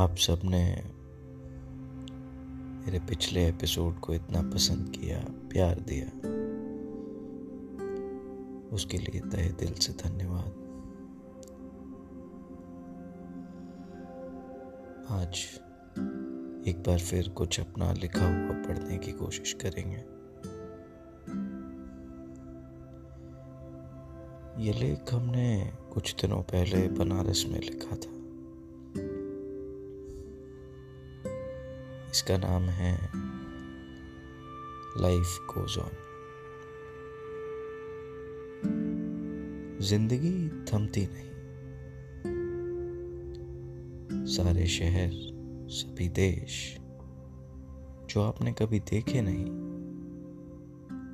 आप सबने मेरे पिछले एपिसोड को इतना पसंद किया, प्यार दिया, उसके लिए तहे दिल से धन्यवाद। आज एक बार फिर कुछ अपना लिखा हुआ पढ़ने की कोशिश करेंगे। ये लेख हमने कुछ दिनों पहले बनारस में लिखा था। इसका नाम है लाइफ गोज ऑन ज़िंदगी थमती नहीं। सारे शहर, सभी देश, जो आपने कभी देखे नहीं,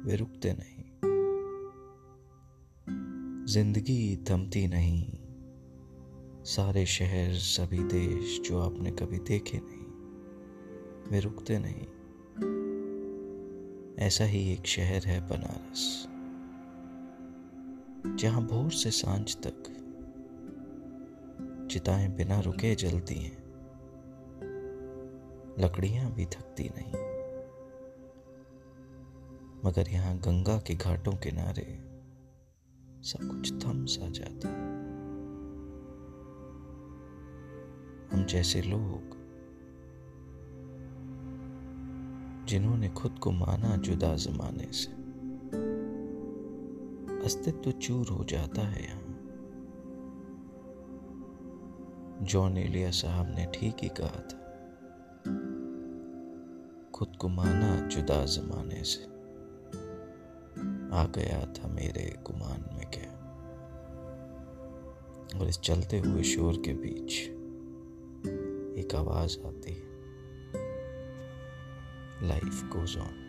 वे रुकते नहीं। ज़िंदगी थमती नहीं। सारे शहर, सभी देश, जो आपने कभी देखे नहीं। वे रुकते नहीं। ऐसा ही एक शहर है बनारस, जहाँ भोर से साँझ तक चिताएँ बिना रुके जलती हैं। लकड़ियाँ भी थकती नहीं, मगर यहाँ गंगा के घाटों किनारे सब कुछ थम सा जाता हम जैसे लोग जिन्होंने खुद को माना जुदा जमाने से। अस्तित्व चूर हो जाता है यहाँ। जॉन एलिया साहब ने ठीक ही कहा था। खुद को माना जुदा जमाने से। आ गया था मेरे गुमान में क्या? और इस चलते हुए शोर के बीच एक आवाज़ आती है। Life goes on.